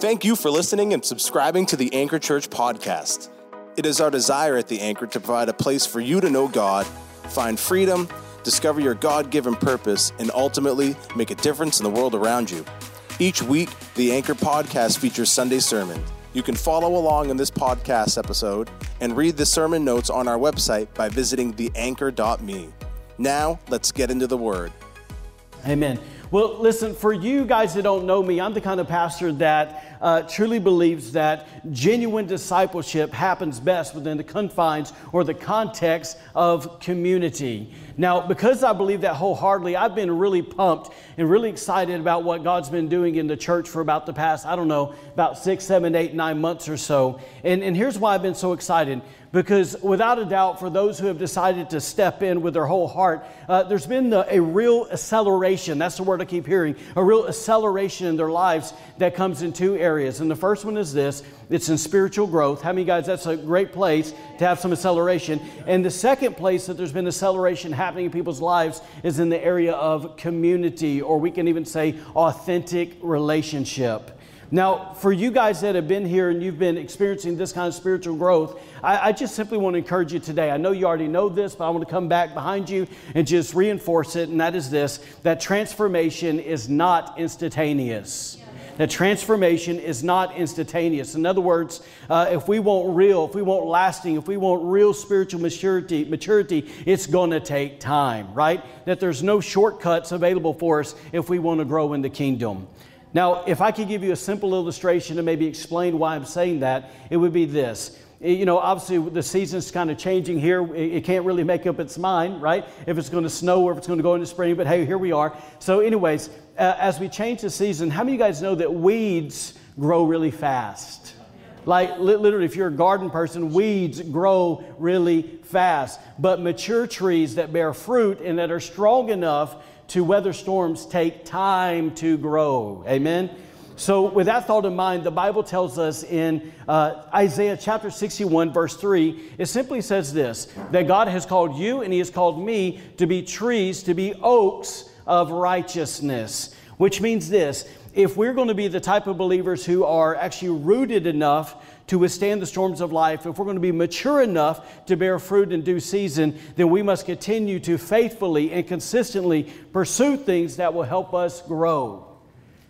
Thank you for listening and subscribing to the Anchor Church podcast. It is our desire at the Anchor to provide a place for you to know God, find freedom, discover your God given purpose, and ultimately make a difference in the world around you. Each week, the Anchor podcast features Sunday sermon. You can follow along in this podcast episode and read the sermon notes on our website by visiting theanchor.me. Now, let's get into the word. Amen. Well, listen, for you guys that don't know me, I'm the kind of pastor that uh, truly believes that genuine discipleship happens best within the confines or the context of community. Now, because I believe that wholeheartedly, I've been really pumped and really excited about what God's been doing in the church for about the past, I don't know, about six, seven, eight, nine months or so. And, and here's why I've been so excited because without a doubt, for those who have decided to step in with their whole heart, uh, there's been the, a real acceleration. That's the word I keep hearing a real acceleration in their lives that comes in two areas. And the first one is this it's in spiritual growth. How many guys, that's a great place to have some acceleration. And the second place that there's been acceleration happening in people's lives is in the area of community, or we can even say authentic relationship. Now, for you guys that have been here and you've been experiencing this kind of spiritual growth, I, I, just simply want to encourage you today. I know you already know this, but I want to come back behind you and just reinforce it, and that is this that transformation is not instantaneous. That transformation is not instantaneous. In other words, uh, if we want real, if we want lasting, if we want real spiritual maturity, maturity, it's going to take time, right? That there's no shortcuts available for us if we want to grow in the kingdom. Now, if I could give you a simple illustration to maybe explain why I'm saying that, it would be this. You know, obviously the season's kind of changing here. It can't really make up its mind, right? If it's going to snow or if it's going to go into spring, but hey, here we are. So, anyways, uh, as we change the season, how many of you guys know that weeds grow really fast? Like literally, if you're a garden person, weeds grow really fast. But mature trees that bear fruit and that are strong enough to weather storms take time to grow. Amen? So, with that thought in mind, the Bible tells us in uh, Isaiah chapter 61, verse 3, it simply says this that God has called you and He has called me to be trees, to be oaks of righteousness, which means this if we're going to be the type of believers who are actually rooted enough to withstand the storms of life, if we're going to be mature enough to bear fruit in due season, then we must continue to faithfully and consistently pursue things that will help us grow.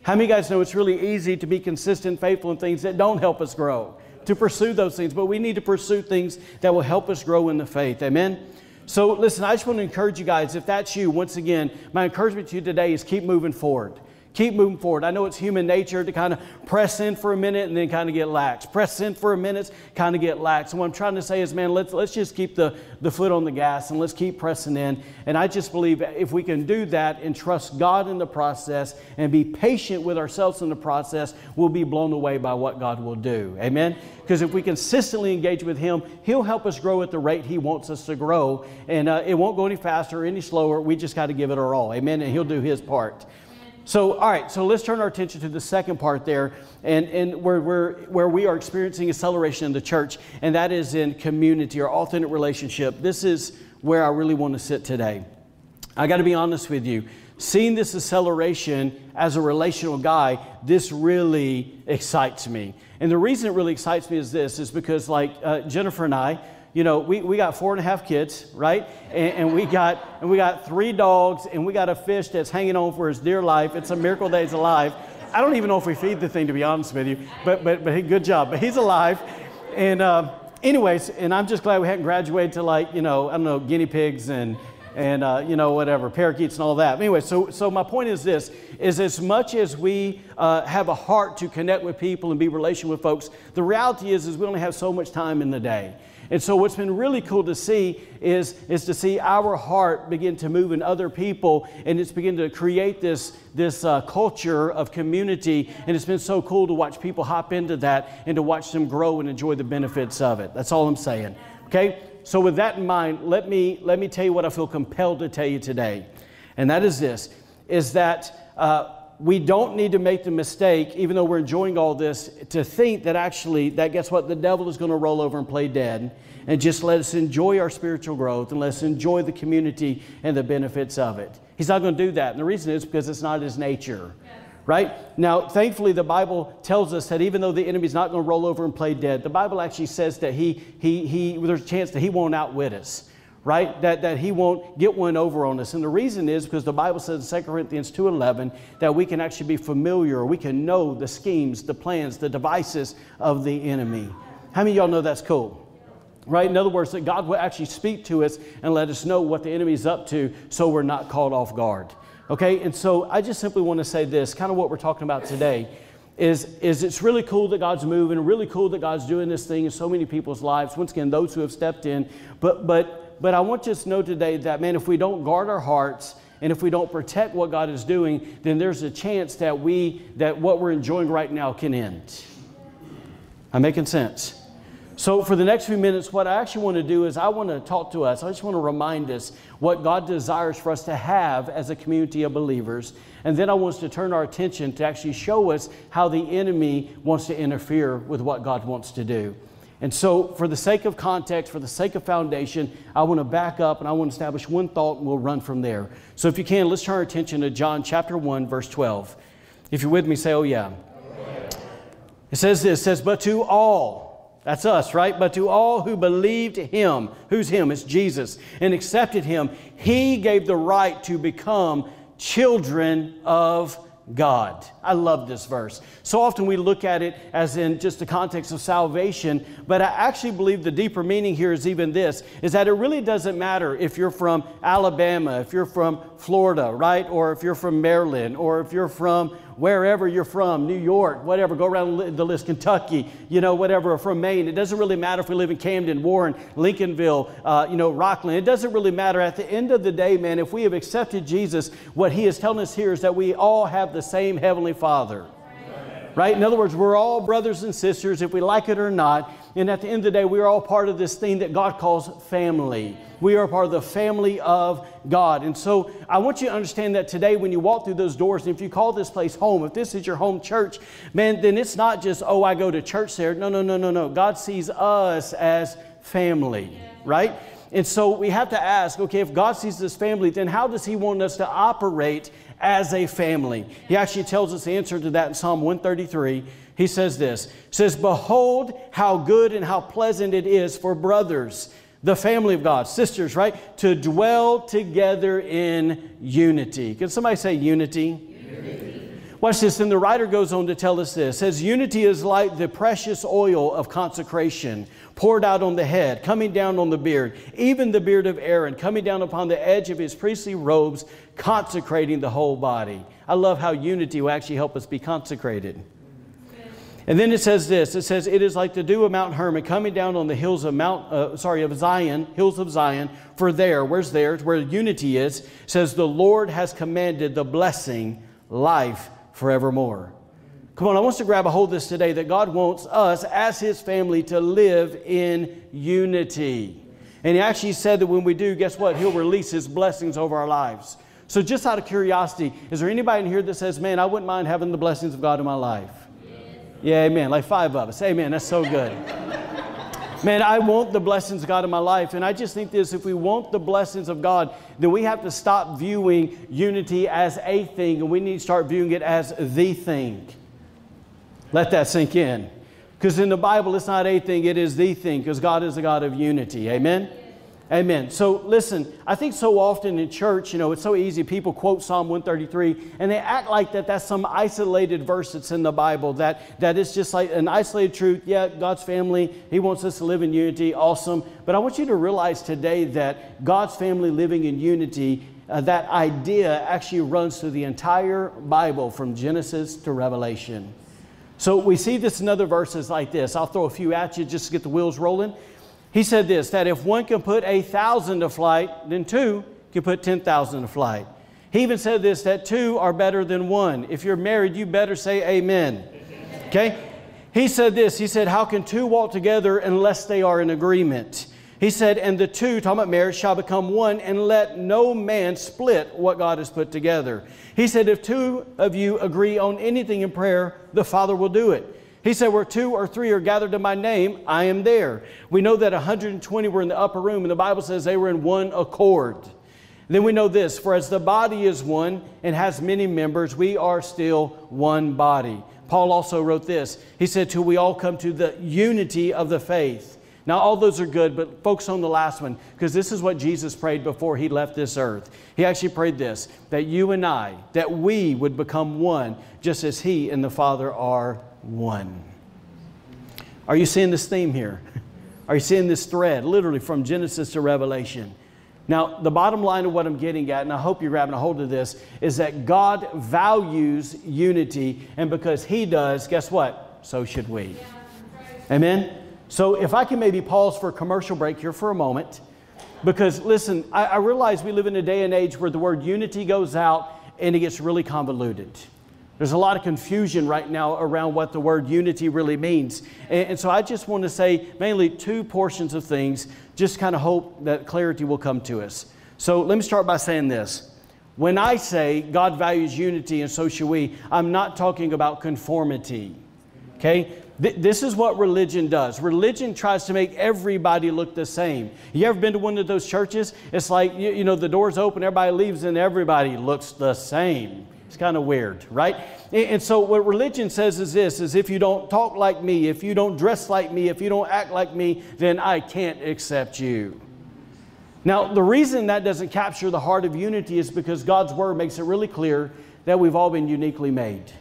How many guys know it's really easy to be consistent, faithful in things that don't help us grow? To pursue those things, but we need to pursue things that will help us grow in the faith. Amen? So, listen, I just want to encourage you guys, if that's you, once again, my encouragement to you today is keep moving forward keep moving forward. I know it's human nature to kind of press in for a minute and then kind of get lax. Press in for a minute, kind of get lax. And what I'm trying to say is, man, let's, let's just keep the, the foot on the gas and let's keep pressing in. And I just believe if we can do that and trust God in the process and be patient with ourselves in the process, we'll be blown away by what God will do. Amen? Because if we consistently engage with Him, He'll help us grow at the rate He wants us to grow. And uh, it won't go any faster or any slower. We just got to give it our all. Amen? And He'll do His part. So, all right, so let's turn our attention to the second part there, and, and where, we're, where we are experiencing acceleration in the church, and that is in community or authentic relationship. This is where I really want to sit today. I got to be honest with you. Seeing this acceleration as a relational guy, this really excites me. And the reason it really excites me is this is because, like uh, Jennifer and I, you know, we, we got four and a half kids, right? And, and, we got and we got three dogs, and we got a fish that's hanging on for his dear life. It's a miracle that he's alive. I don't even know if we feed the thing, to be honest with you, but but but good job. But he's alive, and uh, anyways, and I'm just glad we hadn't graduated to like you know I don't know guinea pigs and and uh, you know whatever parakeets and all that. Anyway, so so my point is this: is as much as we uh, have a heart to connect with people and be relation with folks, the reality is is we only have so much time in the day. And so, what's been really cool to see is, is to see our heart begin to move in other people, and it's begin to create this, this uh, culture of community. And it's been so cool to watch people hop into that and to watch them grow and enjoy the benefits of it. That's all I'm saying. Okay? So, with that in mind, let me, let me tell you what I feel compelled to tell you today. And that is this is that uh, we don't need to make the mistake, even though we're enjoying all this, to think that actually, that guess what? The devil is going to roll over and play dead and just let us enjoy our spiritual growth and let us enjoy the community and the benefits of it. He's not going to do that. And the reason is because it's not his nature. right? Now, thankfully, the Bible tells us that even though the enemy's not going to roll over and play dead, the Bible actually says that he, he, he, there's a chance that he won't outwit us, right? That, that he won't get one over on us. And the reason is because the Bible says in 2 Corinthians 2.11 that we can actually be familiar, we can know the schemes, the plans, the devices of the enemy. How many of y'all know that's cool? Right? In other words, that God will actually speak to us and let us know what the enemy's up to so we're not caught off guard. Okay, and so I just simply want to say this kind of what we're talking about today is, is it's really cool that God's moving, really cool that God's doing this thing in so many people's lives. Once again, those who have stepped in. But, but, but I want you to know today that, man, if we don't guard our hearts, and if we don't protect what God is doing, then there's a chance that we that what we're enjoying right now can end. I'm making sense. So, for the next few minutes, what I actually want to do is I want to talk to us. I just want to remind us what God desires for us to have as a community of believers. And then I want us to turn our attention to actually show us how the enemy wants to interfere with what God wants to do. And so, for the sake of context, for the sake of foundation, I want to back up and I want to establish one thought and we'll run from there. So, if you can, let's turn our attention to John chapter 1, verse 12. If you're with me, say, Oh, yeah. It says this, it says, But to all, that's us, right? But to all who believed him, who's him? It's Jesus, and accepted him, he gave the right to become children of God. I love this verse. So often we look at it as in just the context of salvation, but I actually believe the deeper meaning here is even this is that it really doesn't matter if you're from Alabama, if you're from Florida, right? Or if you're from Maryland, or if you're from wherever you're from, New York, whatever, go around the list, Kentucky, you know, whatever, from Maine. It doesn't really matter if we live in Camden, Warren, Lincolnville, uh, you know, Rockland. It doesn't really matter. At the end of the day, man, if we have accepted Jesus, what he is telling us here is that we all have the same Heavenly Father. Right? In other words, we're all brothers and sisters, if we like it or not. And at the end of the day, we are all part of this thing that God calls family. We are part of the family of God. And so I want you to understand that today, when you walk through those doors, and if you call this place home, if this is your home church, man, then it's not just, oh, I go to church there. No, no, no, no, no. God sees us as family, right? And so we have to ask okay, if God sees this family, then how does He want us to operate as a family? He actually tells us the answer to that in Psalm 133 he says this says behold how good and how pleasant it is for brothers the family of god sisters right to dwell together in unity. Can somebody say unity, unity. watch this and the writer goes on to tell us this says unity is like the precious oil of consecration poured out on the head coming down on the beard even the beard of aaron coming down upon the edge of his priestly robes consecrating the whole body. I love how unity will actually help us be consecrated and then it says this it says, It is like the dew of Mount Hermon coming down on the hills of Mount, uh, sorry, of Zion, hills of Zion. For there, where's there? It's Where unity is, says, The Lord has commanded the blessing, life forevermore. Come on, I want us to grab a hold of this today that God wants us as His family to live in unity. And He actually said that when we do, guess what? He'll release His blessings over our lives. So, just out of curiosity, is there anybody in here that says, Man, I wouldn't mind having the blessings of God in my life? Yeah, amen. Like five of us. Amen. That's so good. Man, I want the blessings of God in my life. And I just think this if we want the blessings of God, then we have to stop viewing unity as a thing and we need to start viewing it as the thing. Let that sink in. Because in the Bible, it's not a thing, it is the thing, because God is a God of unity. Amen? Amen. So listen, I think so often in church, you know, it's so easy. People quote Psalm 133 and they act like that that's some isolated verse that's in the Bible, that, that it's just like an isolated truth. Yeah, God's family, He wants us to live in unity. Awesome. But I want you to realize today that God's family living in unity, uh, that idea actually runs through the entire Bible from Genesis to Revelation. So we see this in other verses like this. I'll throw a few at you just to get the wheels rolling. He said this that if one can put a thousand to flight, then two can put 10,000 to flight. He even said this that two are better than one. If you're married, you better say amen. Okay? He said this He said, How can two walk together unless they are in agreement? He said, And the two, talking about marriage, shall become one, and let no man split what God has put together. He said, If two of you agree on anything in prayer, the Father will do it. He said, Where two or three are gathered in my name, I am there. We know that 120 were in the upper room, and the Bible says they were in one accord. Then we know this for as the body is one and has many members, we are still one body. Paul also wrote this. He said, Till we all come to the unity of the faith. Now, all those are good, but focus on the last one because this is what Jesus prayed before he left this earth. He actually prayed this that you and I, that we would become one, just as he and the Father are one. Are you seeing this theme here? Are you seeing this thread, literally from Genesis to Revelation? Now, the bottom line of what I'm getting at, and I hope you're grabbing a hold of this, is that God values unity, and because He does, guess what? So should we. Amen? So, if I can maybe pause for a commercial break here for a moment, because listen, I, I realize we live in a day and age where the word unity goes out and it gets really convoluted. There's a lot of confusion right now around what the word unity really means. And, and, so I just want to say mainly two portions of things, just kind of hope that clarity will come to us. So let me start by saying this. When I say God values unity and so should we, I'm not talking about conformity. Okay? Th- this is what religion does. Religion tries to make everybody look the same. You ever been to one of those churches? It's like, you, you know, the doors open, everybody leaves, and everybody looks the same. It's kind of weird, right? And so what religion says is this is if you don't talk like me, if you don't dress like me, if you don't act like me, then I can't accept you. Now, the reason that doesn't capture the heart of unity is because God's word makes it really clear that we've all been uniquely made.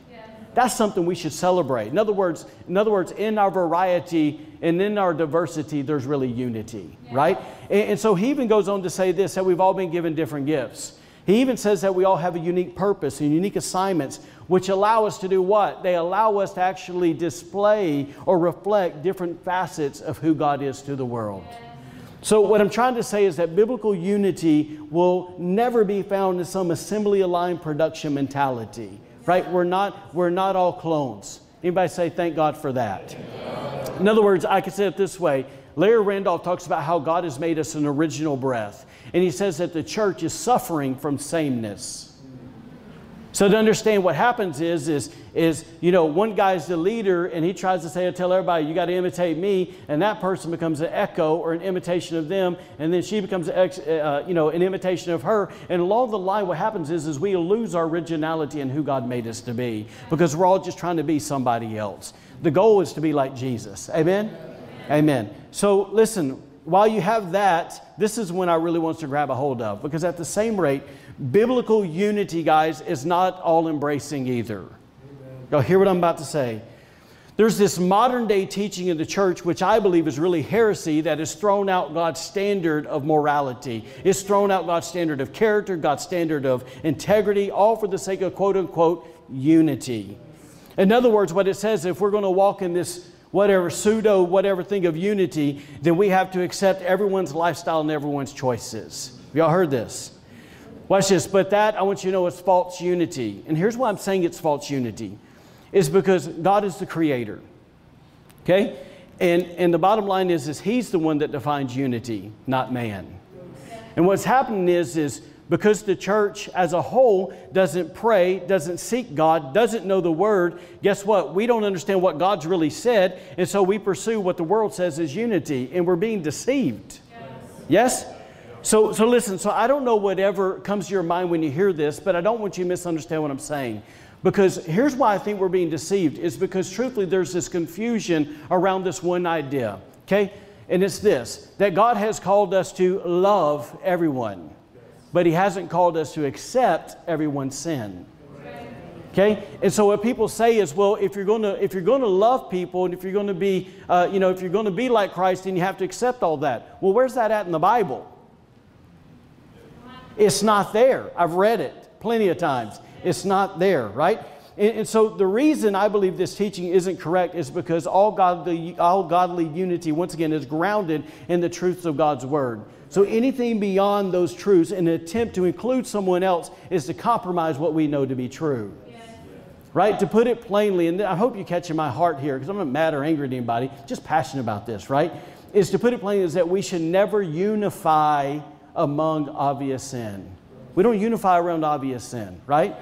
That's something we should celebrate. In other words, in other words, in our variety and in our diversity, there's really unity, yeah. right? And, and so he even goes on to say this that we've all been given different gifts. He even says that we all have a unique purpose and unique assignments, which allow us to do what? They allow us to actually display or reflect different facets of who God is to the world. So, what I'm trying to say is that biblical unity will never be found in some assembly aligned production mentality, right? We're not, we're not all clones. Anybody say thank God for that? In other words, I could say it this way Larry Randolph talks about how God has made us an original breath. And he says that the church is suffering from sameness. So to understand what happens is, is, is, you know, one guy's the leader and he tries to say, tell everybody, you got to imitate me. And that person becomes an echo or an imitation of them. And then she becomes, uh, you know, an imitation of her. And along the line, what happens is, is we lose our originality in who God made us to be because we're all just trying to be somebody else. The goal is to be like Jesus. Amen? Amen. So listen, while you have that, this is when I really want to grab a hold of. Because at the same rate, biblical unity, guys, is not all embracing either. Y'all hear what I'm about to say? There's this modern day teaching in the church, which I believe is really heresy, that has thrown out God's standard of morality. It's thrown out God's standard of character, God's standard of integrity, all for the sake of quote unquote unity. In other words, what it says, if we're going to walk in this whatever pseudo whatever thing of unity, then we have to accept everyone's lifestyle and everyone's choices. Y'all heard this? Watch this. But that I want you to know is false unity. And here's why I'm saying it's false unity. Is because God is the creator. Okay? And, and the bottom line is, is he's the one that defines unity, not man. And what's happening is, is because the church as a whole doesn't pray, doesn't seek God, doesn't know the Word, guess what? We don't understand what God's really said, and so we pursue what the world says is unity, and we're being deceived. Yes? yes? So, so listen, so I don't know whatever comes to your mind when you hear this, but I don't want you to misunderstand what I'm saying. Because here's why I think we're being deceived is because truthfully there's this confusion around this one idea. Okay? And it's this that God has called us to love everyone but He hasn't called us to accept everyone's sin. Okay, and so what people say is, well, if you're going to if you're going to love people and if you're going to be, uh, you know, if you're going to be like Christ, then you have to accept all that. Well, where's that at in the Bible? It's not there. I've read it plenty of times. It's not there, right? And, and, so the reason I believe this teaching isn't correct is because all godly, all godly unity, once again, is grounded in the truths of God's Word. So anything beyond those truths in an attempt to include someone else is to compromise what we know to be true. Right? To put it plainly, and I hope you catch in my heart here, because I'm not mad or angry at anybody, just passionate about this, right? Is to put it plainly is that we should never unify among obvious sin. We don't unify around obvious sin, right?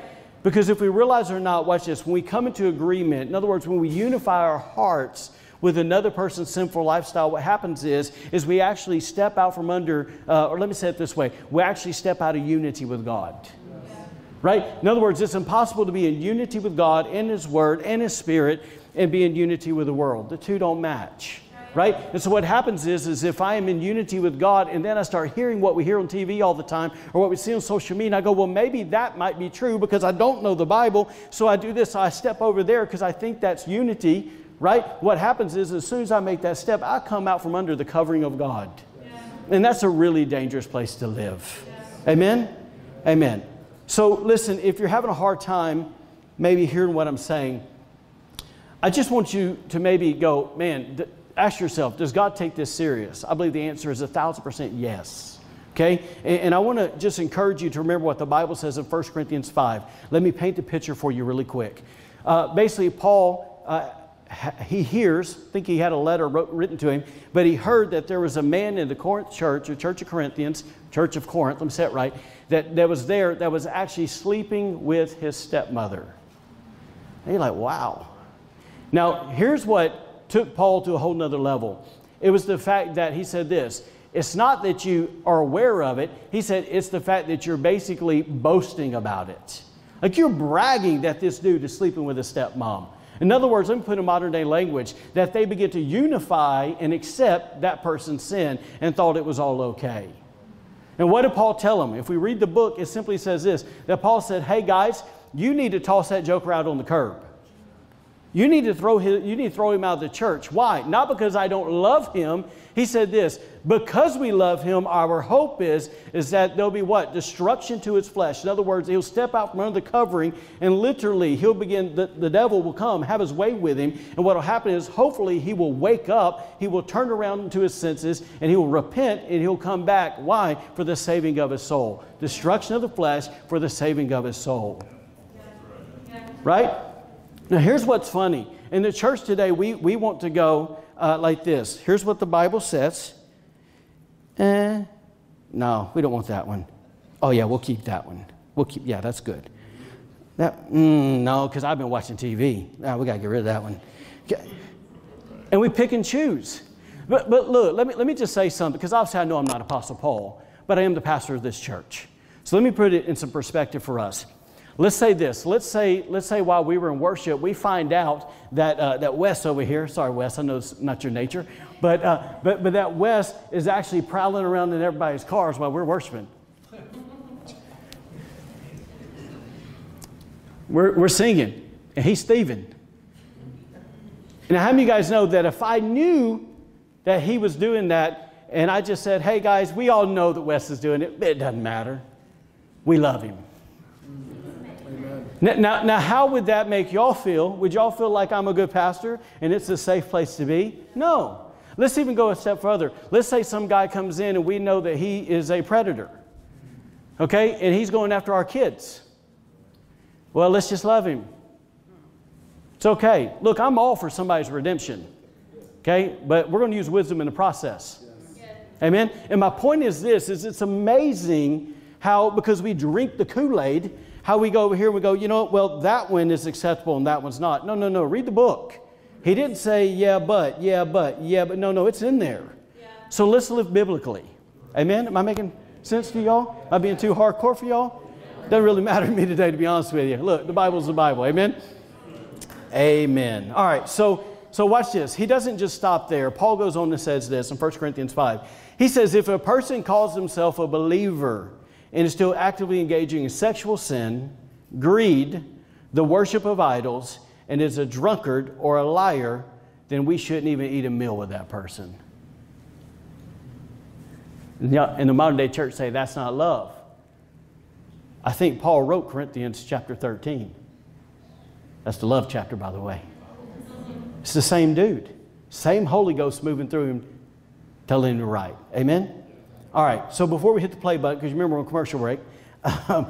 Because if we realize or not, watch this, when we come into agreement, in other words, when we unify our hearts, with another person's sinful lifestyle, what happens is, is we actually step out from under, uh, or let me say it this way, we actually step out of unity with God. Right? In other words, it's impossible to be in unity with God in His Word and His Spirit and be in unity with the world. The two don't match right? And so what happens is, is if I am in unity with God and then I start hearing what we hear on TV all the time or what we see on social media, I go, well, maybe that might be true because I don't know the Bible. So I do this, I step over there because I think that's unity, right? What happens is, as soon as I make that step, I come out from under the covering of God. And that's a really dangerous place to live. Amen? Amen. So listen, if you're having a hard time maybe hearing what I'm saying, I just want you to maybe go, man, th- ask yourself, does God take this serious? I believe the answer is a thousand percent yes. Okay? And, and I want to just encourage you to remember what the Bible says in 1 Corinthians 5. Let me paint the picture for you really quick. Uh, basically, Paul, uh, he hears, think he had a letter wrote, written to him, but he heard that there was a man in the Corinth church, the Church of Corinthians, Church of Corinth, let me say it right, that, that was there that was actually sleeping with his stepmother. And you're like, wow. Now, here's what took Paul to a whole nother level. It was the fact that he said this it's not that you are aware of it, he said it's the fact that you're basically boasting about it. Like you're bragging that this dude is sleeping with a stepmom. In other words, let me put in modern day language that they begin to unify and accept that person's sin and thought it was all okay. And what did Paul tell them? If we read the book, it simply says this that Paul said, Hey guys, you need to toss that joker out on the curb. You need to throw his, you need to throw him out of the church. Why? Not because I don't love him. He said this, because we love him, our hope is, is that there'll be what? Destruction to his flesh. In other words, he'll step out from under the covering and literally he'll begin, the, the devil will come, have his way with him. And what will happen is hopefully he will wake up, he will turn around to his senses, and he will repent and he'll come back. Why? For the saving of his soul. Destruction of the flesh for the saving of his soul. Right? Now, here's what's funny. In the church today, we, we want to go uh, like this. Here's what the Bible says. Eh, no, we don't want that one. Oh, yeah, we'll keep that one. We'll keep, yeah, that's good. That, mm, no, because I've been watching TV. Ah, we got to get rid of that one. And we pick and choose. But, but look, let me, let me just say something, because obviously I know I'm not Apostle Paul, but I am the pastor of this church. So let me put it in some perspective for us. Let's say this. Let's say, let's say while we were in worship, we find out that, uh, that Wes over here, sorry, Wes, I know it's not your nature, but, uh, but, but that Wes is actually prowling around in everybody's cars while we're worshiping. We're, we're singing, and he's thieving. Now, how many of you guys know that if I knew that he was doing that, and I just said, hey guys, we all know that Wes is doing it, it doesn't matter. We love him. Now, now, now, how would that make y'all feel? Would y'all feel like I'm a good pastor and it's a safe place to be? No. Let's even go a step further. Let's say some guy comes in and we know that he is a predator, okay, and he's going after our kids. Well, let's just love him. It's okay. Look, I'm all for somebody's redemption, okay, but we're going to use wisdom in the process. Yes. Amen. And my point is this: is it's amazing how because we drink the Kool Aid how we go over here and we go, you know, well, that one is acceptable and that one's not. No, no, no. Read the book. He didn't say, yeah, but, yeah, but, yeah, but. No, no, it's in there. Yeah. So let's live biblically. Amen? Am I making sense to y'all? Am I being too hardcore for y'all? Doesn't really matter to me today, to be honest with you. Look, the Bible's the Bible. Amen? Amen. All right, so, so watch this. He doesn't just stop there. Paul goes on and says this in 1 Corinthians 5. He says, If a person calls himself a believer, and is still actively engaging in sexual sin, greed, the worship of idols, and is a drunkard or a liar, then we shouldn't even eat a meal with that person. In the modern day church say that's not love. I think Paul wrote Corinthians chapter 13. That's the love chapter, by the way. It's the same dude, same Holy Ghost moving through him, telling him to write. Amen? All right, so before we hit the play button, because you remember we're on commercial break, um,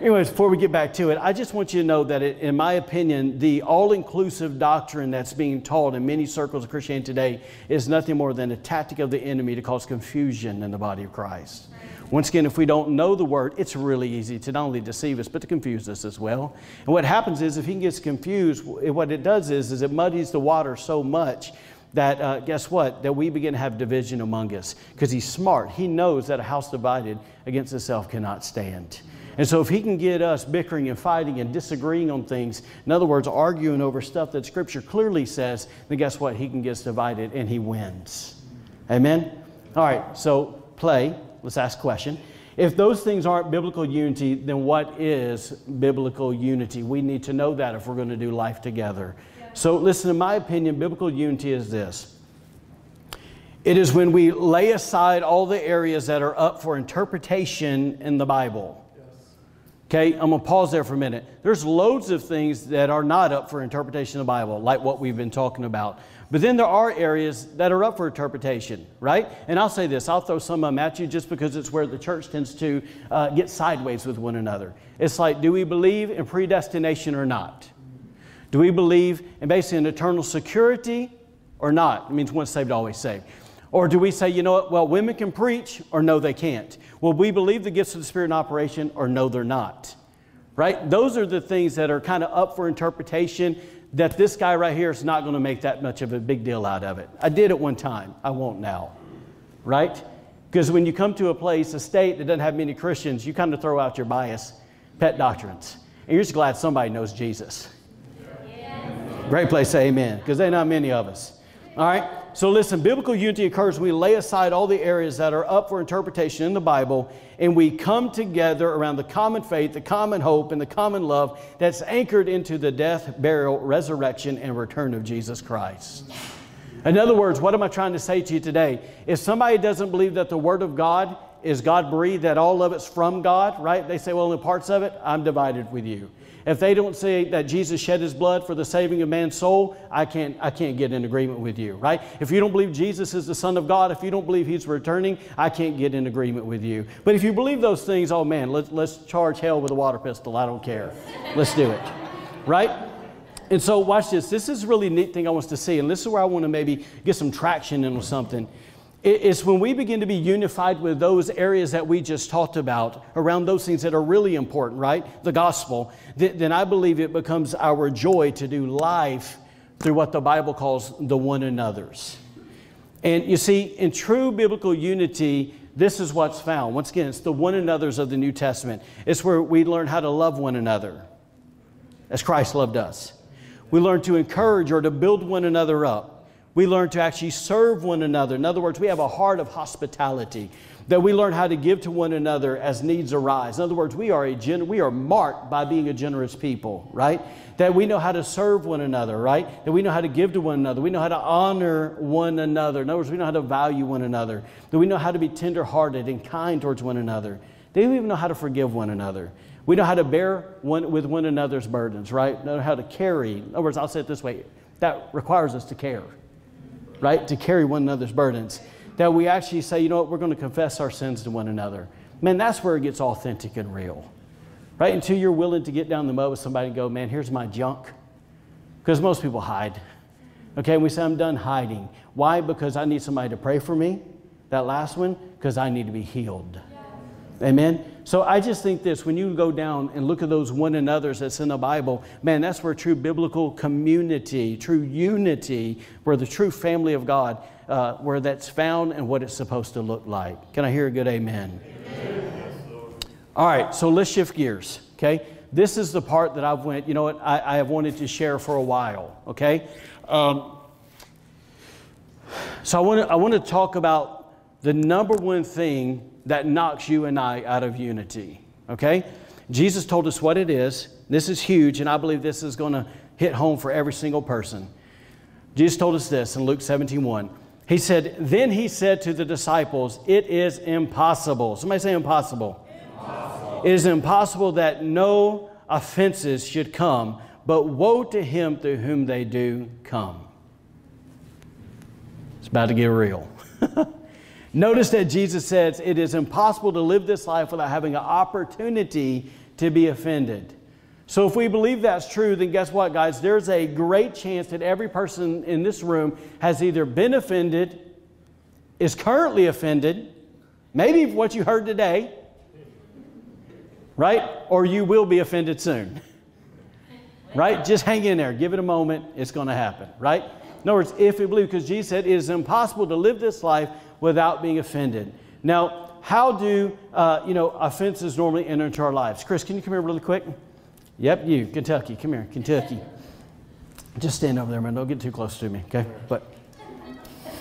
anyways, before we get back to it, I just want you to know that, it, in my opinion, the all inclusive doctrine that's being taught in many circles of Christianity today is nothing more than a tactic of the enemy to cause confusion in the body of Christ. Once again, if we don't know the word, it's really easy to not only deceive us, but to confuse us as well. And what happens is, if he gets confused, what it does is, is it muddies the water so much that uh, guess what? That we begin to have division among us because he's smart. He knows that a house divided against itself cannot stand. And so, if he can get us bickering and fighting and disagreeing on things, in other words, arguing over stuff that Scripture clearly says, then guess what? He can get us divided and he wins. Amen? All right, so play. Let's ask a question. If those things aren't biblical unity, then what is biblical unity? We need to know that if we're going to do life together. So, listen, in my opinion, biblical unity is this it is when we lay aside all the areas that are up for interpretation in the Bible. Okay, I'm to pause there for a minute. There's loads of things that are not up for interpretation in the Bible, like what we've been talking about. But then there are areas that are up for interpretation, right? And I'll say this I'll throw some of them at you just because it's where the church tends to uh, get sideways with one another. It's like, do we believe in predestination or not? Do we believe in basically an eternal security or not? It means once saved, always saved. Or do we say, you know what, well, women can preach or no, they can't? Well, we believe the gifts of the Spirit in operation or no, they're not? Right? Those are the things that are kind of up for interpretation that this guy right here is not going to make that much of a big deal out of it. I did it one time, I won't now. Right? Because when you come to a place, a state that doesn't have many Christians, you kind of throw out your bias, pet doctrines. And you're just glad somebody knows Jesus. Great place, say amen, because there not many of us. All right? So listen, biblical unity occurs when we lay aside all the areas that are up for interpretation in the Bible and we come together around the common faith, the common hope, and the common love that's anchored into the death, burial, resurrection, and return of Jesus Christ. In other words, what am I trying to say to you today? If somebody doesn't believe that the Word of God is God breathed, that all of it's from God, right? They say, well, in parts of it, I'm divided with you. If they don't say that Jesus shed his blood for the saving of man's soul, I can't, I can't get in agreement with you, right? If you don't believe Jesus is the Son of God, if you don't believe he's returning, I can't get in agreement with you. But if you believe those things, oh man, let's, let's charge hell with a water pistol. I don't care. Let's do it, right? And so, watch this. This is a really neat thing I want to see, and this is where I want to maybe get some traction into something. It's when we begin to be unified with those areas that we just talked about, around those things that are really important, right? The gospel, then I believe it becomes our joy to do life through what the Bible calls the one another's. And you see, in true biblical unity, this is what's found. Once again, it's the one another's of the New Testament. It's where we learn how to love one another as Christ loved us. We learn to encourage or to build one another up we learn to actually serve one another. In other words, we have a heart of hospitality that we learn how to give to one another as needs arise. In other words, we are a gen- we are marked by being a generous people, right? That we know how to serve one another, right? That we know how to give to one another. We know how to honor one another. In other words, we know how to value one another. That we know how to be tenderhearted and kind towards one another. They even know how to forgive one another. We know how to bear one with one another's burdens, right? Know how to carry. In other words, I'll say it this way: that requires us to care right? To carry one another's burdens. That we actually say, you know what, we're going to confess our sins to one another. Man, that's where it gets authentic and real, right? Until you're willing to get down the mud with somebody and go, man, here's my junk. Because most people hide. Okay, and we say, I'm done hiding. Why? Because I need somebody to pray for me. That last one, because I need to be healed. Amen. So I just think this when you go down and look at those one another's that's in the Bible, man, that's where true biblical community, true unity, where the true family of God, uh, where that's found and what it's supposed to look like. Can I hear a good amen? amen? All right, so let's shift gears, okay? This is the part that I've went, you know what, I, I have wanted to share for a while, okay? Um, so I want to I want to talk about the number one thing that knocks you and I out of unity. Okay? Jesus told us what it is. This is huge, and I believe this is going to hit home for every single person. Jesus told us this in Luke 17 1. He said, Then he said to the disciples, It is impossible. Somebody say impossible. impossible. It is impossible that no offenses should come, but woe to him through whom they do come. It's about to get real. Notice that Jesus says it is impossible to live this life without having an opportunity to be offended. So, if we believe that's true, then guess what, guys? There's a great chance that every person in this room has either been offended, is currently offended, maybe what you heard today, right? Or you will be offended soon, right? Just hang in there, give it a moment, it's going to happen, right? In other words, if we believe, because Jesus said it is impossible to live this life without being offended. Now, how do uh, you know offenses normally enter into our lives? Chris, can you come here really quick? Yep, you, Kentucky. Come here, Kentucky. Just stand over there, man. Don't get too close to me, okay? But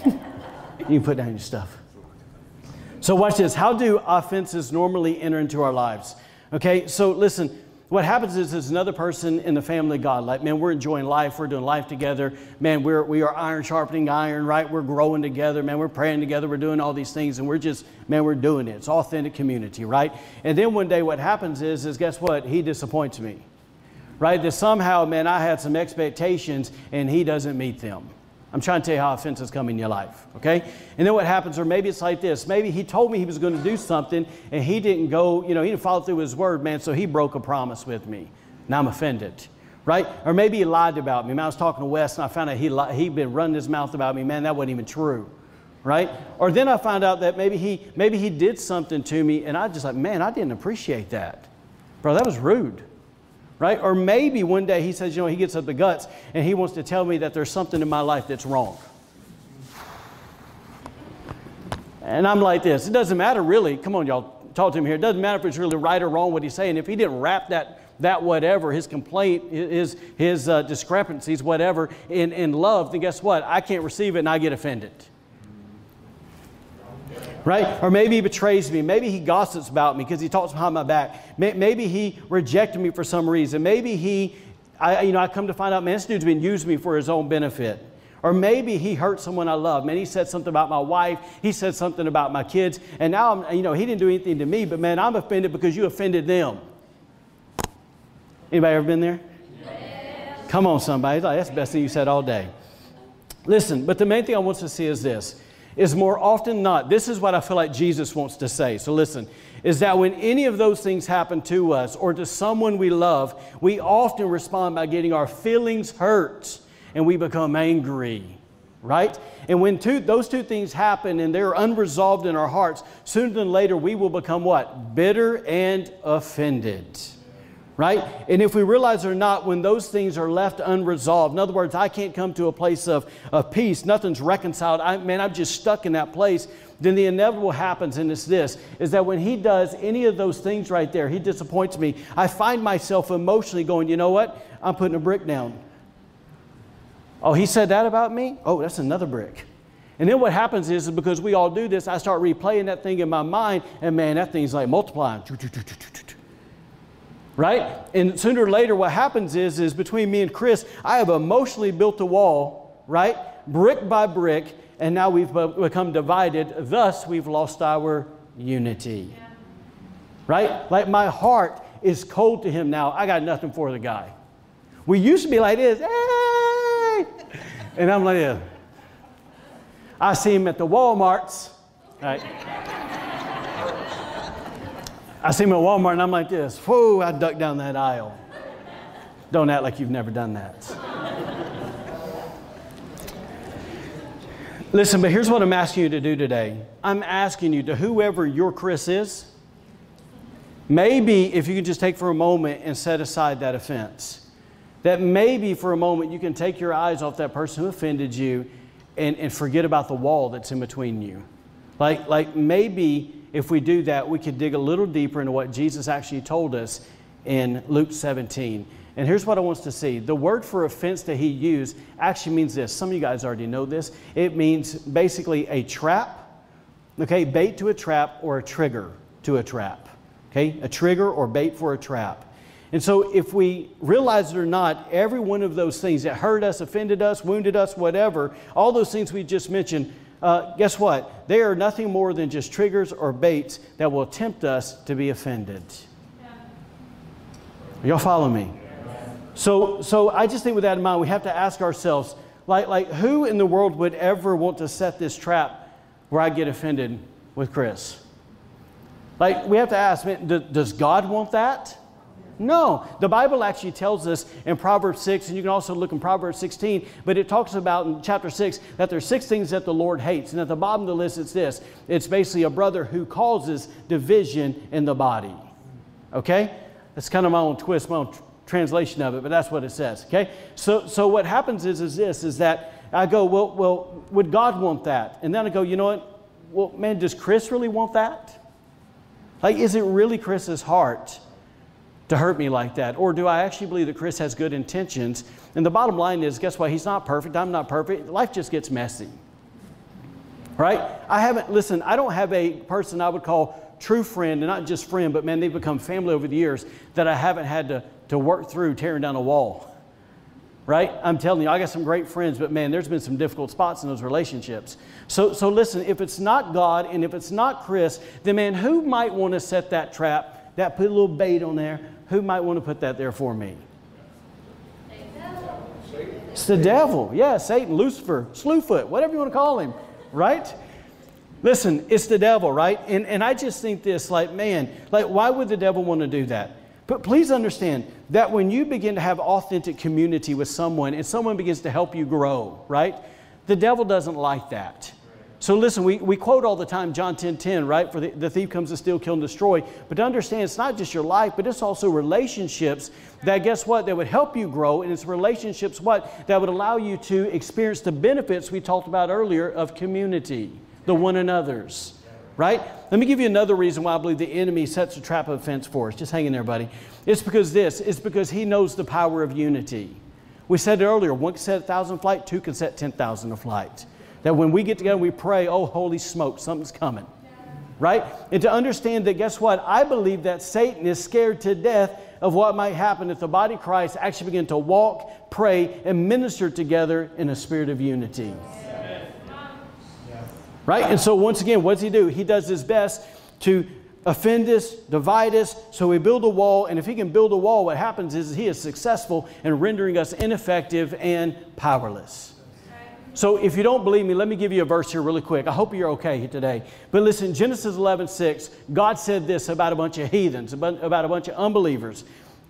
you can put down your stuff. So, watch this. How do offenses normally enter into our lives? Okay, so listen, what happens is there's another person in the family God. Like, man, we're enjoying life. We're doing life together. Man, we're, we are iron sharpening iron, right? We're growing together. Man, we're praying together. We're doing all these things. And we're just, man, we're doing it. It's authentic community, right? And then one day what happens is, is guess what? He disappoints me, right? That somehow, man, I had some expectations and he doesn't meet them. I'm trying to tell you how offenses come in your life, okay? And then what happens, or maybe it's like this maybe he told me he was going to do something and he didn't go, you know, he didn't follow through his word, man, so he broke a promise with me. Now I'm offended, right? Or maybe he lied about me. Man, I was talking to Wes and I found out he li- he'd been running his mouth about me. Man, that wasn't even true, right? Or then I found out that maybe he, maybe he did something to me and I just like, man, I didn't appreciate that. Bro, that was rude right? Or maybe one day he says, you know, he gets up the guts and he wants to tell me that there's something in my life that's wrong. And I'm like this. It doesn't matter really. Come on, y'all, talk to him here. It doesn't matter if it's really right or wrong what he's saying. If he didn't wrap that that whatever, his complaint, his, his uh, discrepancies, whatever, in, in love, then guess what? I can't receive it and I get offended right? Or maybe he betrays me. Maybe he gossips about me because he talks behind my back. Maybe he rejected me for some reason. Maybe he, I, you know, I come to find out, man, this dude's been using me for his own benefit. Or maybe he hurt someone I love. Man, he said something about my wife. He said something about my kids. And now, I'm, you know, he didn't do anything to me, but man, I'm offended because you offended them. Anybody ever been there? Come on, somebody. That's the best thing you said all day. Listen, but the main thing I want to see is this is more often not, this is what I feel like Jesus wants to say. So listen, is that when any of those things happen to us or to someone we love, we often respond by getting our feelings hurt and we become angry, right? And when two, those two things happen and they're unresolved in our hearts, sooner than later we will become what? Bitter and offended right? And if we realize or not, when those things are left unresolved, in other words, I can't come to a place of, of peace, nothing's reconciled, I, man, I'm just stuck in that place, then the inevitable happens, and it's this, is that when he does any of those things right there, he disappoints me, I find myself emotionally going, you know what? I'm putting a brick down. Oh, he said that about me? Oh, that's another brick. And then what happens is, is because we all do this, I start replaying that thing in my mind, and man, that thing's like multiplying right? And sooner or later, what happens is, is between me and Chris, I have emotionally built a wall, right? Brick by brick, and now we've become divided. Thus, we've lost our unity, right? Like my heart is cold to him now. I got nothing for the guy. We used to be like this, hey! And I'm like. I see him at the Walmarts, right? I see him at Walmart and I'm like this. Whoa, I duck down that aisle. Don't act like you've never done that. Listen, but here's what I'm asking you to do today. I'm asking you to whoever your Chris is, maybe if you can just take for a moment and set aside that offense, that maybe for a moment you can take your eyes off that person who offended you and, and forget about the wall that's in between you. Like, like maybe if we do that, we could dig a little deeper into what Jesus actually told us in Luke 17. And here's what I want us to see. The word for offense that he used actually means this. Some of you guys already know this. It means basically a trap, okay, bait to a trap or a trigger to a trap, okay, a trigger or bait for a trap. And so, if we realize it or not, every one of those things that hurt us, offended us, wounded us, whatever, all those things we just mentioned, uh, guess what? They are nothing more than just triggers or baits that will tempt us to be offended. Y'all follow me? So, so I just think with that in mind, we have to ask ourselves, like, like who in the world would ever want to set this trap where I get offended with Chris? Like, we have to ask, man, does God want that? No, the Bible actually tells us in Proverbs 6, and you can also look in Proverbs 16, but it talks about in chapter 6 that there's six things that the Lord hates. And at the bottom of the list, it's this it's basically a brother who causes division in the body. Okay? That's kind of my own twist, my own translation of it, but that's what it says. Okay? So, so what happens is, is this is that I go, well, well, would God want that? And then I go, you know what? Well, man, does Chris really want that? Like, is it really Chris's heart to hurt me like that? Or do I actually believe that Chris has good intentions? And the bottom line is, guess what? He's not perfect. I'm not perfect. Life just gets messy. Right? I haven't, listen, I don't have a person I would call true friend, and not just friend, but man, they've become family over the years that I haven't had to, to work through tearing down a wall. Right? I'm telling you, I got some great friends, but man, there's been some difficult spots in those relationships. So, so listen, if it's not God and if it's not Chris, then man, who might want to set that trap, that put a little bait on there? Who might want to put that there for me? It's the devil. Yeah, Satan, Lucifer, Slewfoot, whatever you want to call him, right? Listen, it's the devil, right? And, and I just think this like, man, like, why would the devil want to do that? But please understand that when you begin to have authentic community with someone and someone begins to help you grow, right? The devil doesn't like that. So listen, we, we quote all the time John 10 10, right? For the, the thief comes to steal, kill, and destroy. But to understand, it's not just your life, but it's also relationships that, guess what, that would help you grow. And it's relationships, what, that would allow you to experience the benefits we talked about earlier of community the one another's. Right? Let me give you another reason why I believe the enemy sets a trap of offense for us. Just hang in there, buddy. It's because this, it's because he knows the power of unity. We said it earlier one can set a thousand flight, two can set 10,000 a flight. That when we get together, we pray, oh, holy smoke, something's coming. Right? And to understand that, guess what? I believe that Satan is scared to death of what might happen if the body of Christ actually begin to walk, pray, and minister together in a spirit of unity. Right? And so, once again, what does he do? He does his best to offend us, divide us. So we build a wall, and if he can build a wall, what happens is he is successful in rendering us ineffective and powerless. So if you don't believe me, let me give you a verse here really quick. I hope you're okay today. But listen, Genesis 11, 6, God said this about a bunch of heathens, about, a bunch of unbelievers.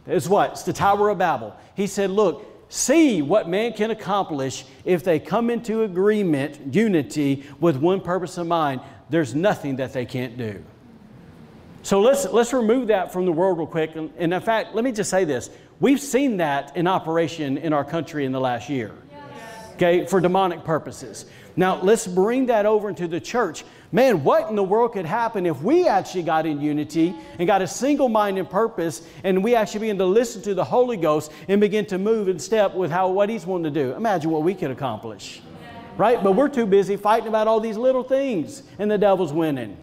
It's what? It's the Tower of Babel. He said, Look, see what man can accomplish if they come into agreement, unity, with one purpose in mind. There's nothing that they can't do. So let's, let's remove that from the world real quick. And, and in fact, let me just say this. We've seen that in operation in our country in the last year, okay, for demonic purposes. Now, let's bring that over into the church. Man, what in the world could happen if we actually got in unity and got a single mind and purpose and we actually begin to listen to the Holy Ghost and begin to move in step with how what He's wanting to do? Imagine what we could accomplish. Right? But we're too busy fighting about all these little things and the devil's winning.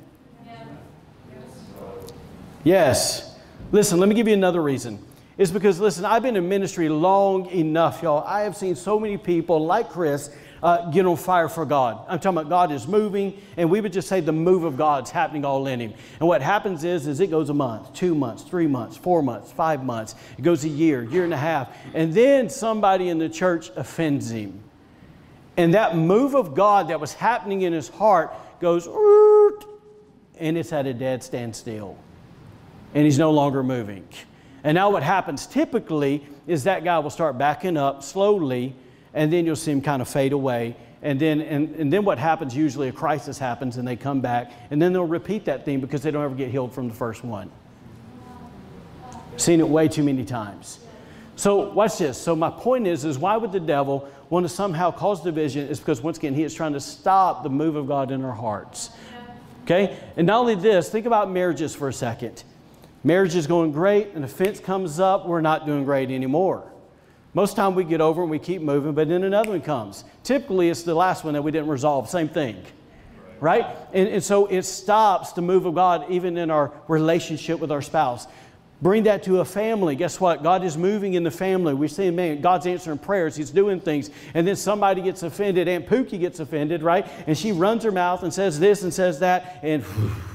Yes. Listen, let me give you another reason. It's because, listen, I've been in ministry long enough, y'all. I have seen so many people like Chris uh, get on fire for God. I'm talking about God is moving, and we would just say the move of God's happening all in Him. And what happens is, is it goes a month, two months, three months, four months, five months. It goes a year, year and a half, and then somebody in the church offends him, and that move of God that was happening in his heart goes, and it's at a dead standstill, and he's no longer moving. And now what happens typically is that guy will start backing up slowly and then you'll see him kind of fade away. And then, and, and then what happens usually a crisis happens and they come back and then they'll repeat that thing because they don't ever get healed from the first one. Seen it way too many times. So watch this. So my point is, is why would the devil want to somehow cause division? Is because once again he is trying to stop the move of God in our hearts. Okay? And not only this, think about marriages for a second. Marriage is going great, and a fence comes up, we're not doing great anymore. Most time we get over and we keep moving, but then another one comes. Typically, it's the last one that we didn't resolve. Same thing. Right? And, and so it stops the move of God even in our relationship with our spouse. Bring that to a family. Guess what? God is moving in the family. We see, man, God's answering prayers. He's doing things. And then somebody gets offended. Aunt Pookie gets offended, right? And she runs her mouth and says this and says that. And whew,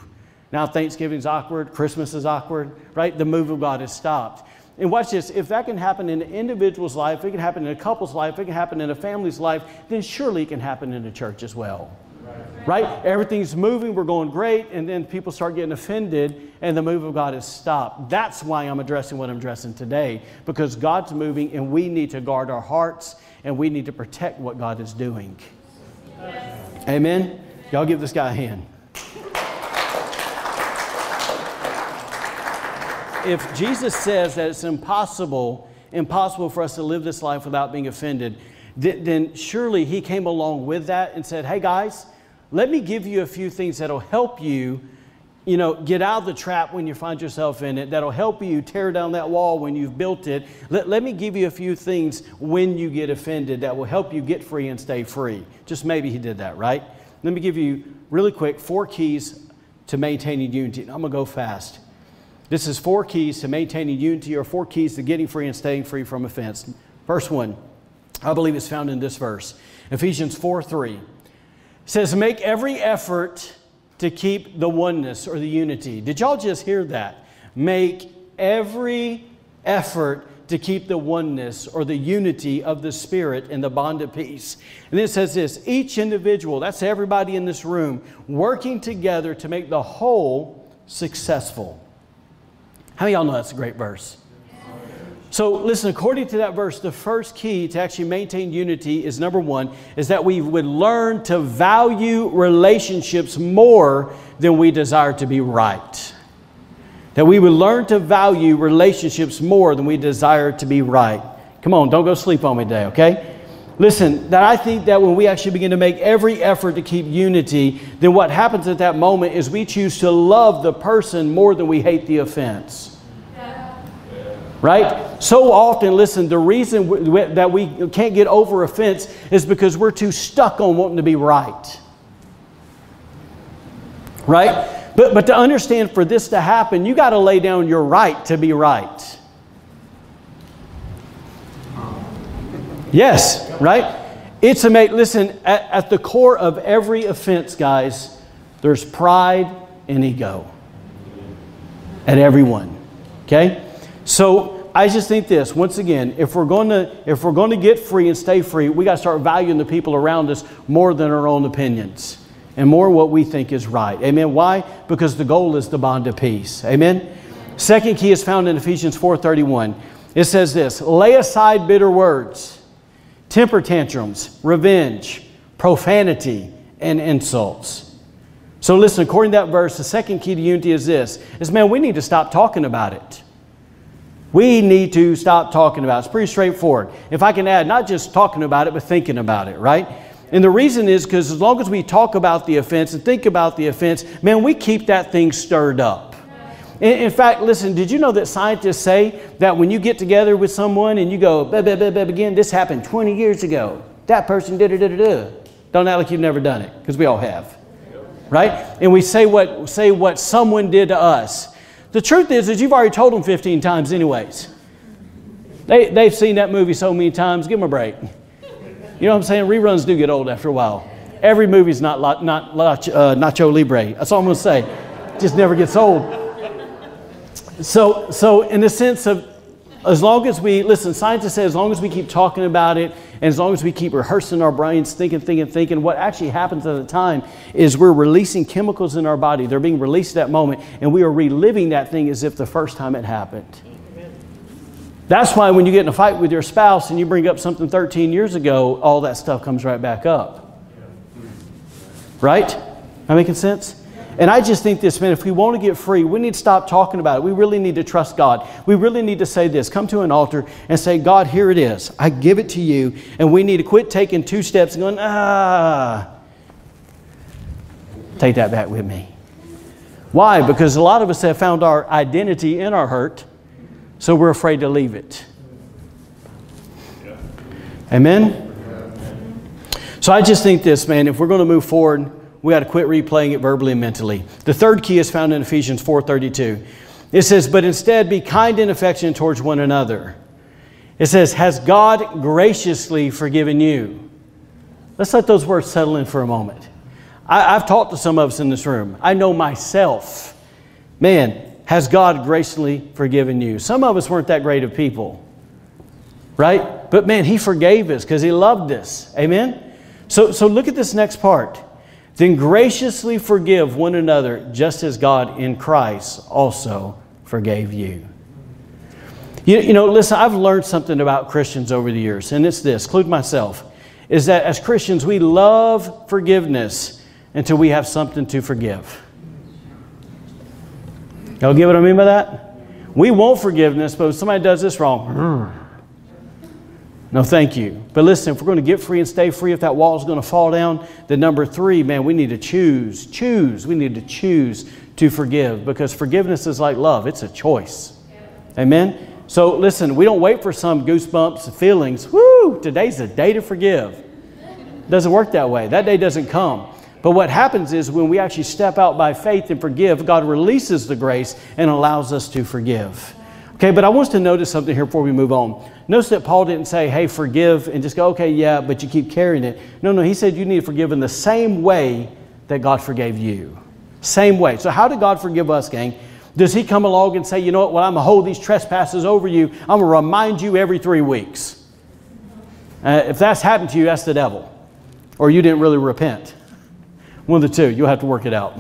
now Thanksgiving's awkward. Christmas is awkward, right? The move of God has stopped. And watch this if that can happen in an individual's life, it can happen in a couple's life, it can happen in a family's life, then surely it can happen in a church as well. Right. right? Everything's moving, we're going great, and then people start getting offended, and the move of God is stopped. That's why I'm addressing what I'm addressing today, because God's moving, and we need to guard our hearts, and we need to protect what God is doing. Yes. Amen? Y'all give this guy a hand. If Jesus says that it's impossible, impossible for us to live this life without being offended, th- then surely he came along with that and said, Hey guys, let me give you a few things that'll help you you know, get out of the trap when you find yourself in it. That'll help you tear down that wall when you've built it. Let, let me give you a few things when you get offended that will help you get free and stay free. Just maybe he did that, right? Let me give you really quick four keys to maintaining unity. I'm going to go fast. This is four keys to maintaining unity or four keys to getting free and staying free from offense. First one, I believe it's found in this verse Ephesians 4 3. says, Make every effort to keep the oneness or the unity. Did y'all just hear that? Make every effort to keep the oneness or the unity of the Spirit in the bond of peace. And it says this each individual, that's everybody in this room, working together to make the whole successful. How many y'all know that's a great verse? So listen, according to that verse, the first key to actually maintain unity is number one, is that we would learn to value relationships more than we desire to be right. That we would learn to value relationships more than we desire to be right. Come on, don't go sleep on me today, okay? Listen, that I think that when we actually begin to make every effort to keep unity, then what happens at that moment is we choose to love the person more than we hate the offense right? So often, listen, the reason that we can't get over offense is because we're too stuck on wanting to be right. Right? But, but to understand for this to happen, you got to lay down your right to be right. Yes, right? It's a mate. Listen, at, at the core of every offense, guys, there's pride and ego. At everyone. Okay? So I just think this once again, if we're going to if we're going to get free and stay free, we got to start valuing the people around us more than our own opinions and more what we think is right. Amen. Why? Because the goal is the bond of peace. Amen. Second key is found in Ephesians 4:31. It says this: "Lay aside bitter words, temper tantrums, revenge, profanity, and insults." So listen, according to that verse, the second key to unity is this: is man, we need to stop talking about it. We need to stop talking about it. It's pretty straightforward. If I can add, not just talking about it, but thinking about it, right? And the reason is because as long as we talk about the offense and think about the offense, man, we keep that thing stirred up. In, in fact, listen, did you know that scientists say that when you get together with someone and you go, blah, again, this happened 20 years ago, that person did it, did it, Don't act like you've never done it, because we all have. Right? And we say what, say what someone did to us. The truth is, is you've already told them 15 times anyways. They, they've seen that movie so many times. Give them a break. You know what I'm saying? Reruns do get old after a while. Every movie's not, not, not uh, Nacho Libre. That's all I'm going to say. Just never gets old. So, so in the sense of as long as we, listen, scientists say as long as we keep talking about it and as long as we keep rehearsing our brains, thinking, thinking, thinking, what actually happens at the time is we're releasing chemicals in our body. They're being released at that moment, and we are reliving that thing as if the first time it happened. That's why when you get in a fight with your spouse and you bring up something 13 years ago, all that stuff comes right back up. Right? Am I making sense? And I just think this, man, if we want to get free, we need to stop talking about it. We really need to trust God. We really need to say this come to an altar and say, God, here it is. I give it to you. And we need to quit taking two steps and going, ah. Take that back with me. Why? Because a lot of us have found our identity in our hurt, so we're afraid to leave it. Amen? So I just think this, man, if we're going to move forward, we got to quit replaying it verbally and mentally. The third key is found in Ephesians 4:32. It says, "But instead be kind and affectionate towards one another." It says, "Has God graciously forgiven you?" Let's let those words settle in for a moment. I, have talked to some of us in this room. I know myself. Man, has God graciously forgiven you? Some of us weren't that great of people, right? But man, He forgave us because He loved us. Amen? So, so look at this next part. Then graciously forgive one another, just as God in Christ also forgave you. You, you know, listen, I've learned something about Christians over the years, and it's this, include myself, is that as Christians, we love forgiveness until we have something to forgive. Y'all get what I mean by that? We want forgiveness, but somebody does this wrong, hmm, No, thank you. But listen, if we're going to get free and stay free, if that wall is going to fall down, then number three, man, we need to choose. Choose. We need to choose to forgive because forgiveness is like love, it's a choice. Amen? So listen, we don't wait for some goosebumps, feelings. Woo, today's the day to forgive. Doesn't work that way. That day doesn't come. But what happens is when we actually step out by faith and forgive, God releases the grace and allows us to forgive. Okay, but I want us to notice something here before we move on. Notice that Paul didn't say, hey, forgive, and just go, okay, yeah, but you keep carrying it. No, no, he said you need to forgive in the same way that God forgave you. Same way. So, how did God forgive us, gang? Does he come along and say, you know what, well, I'm going to hold these trespasses over you. I'm going to remind you every three weeks. Uh, if that's happened to you, that's the devil. Or you didn't really repent. One of the two. You'll have to work it out.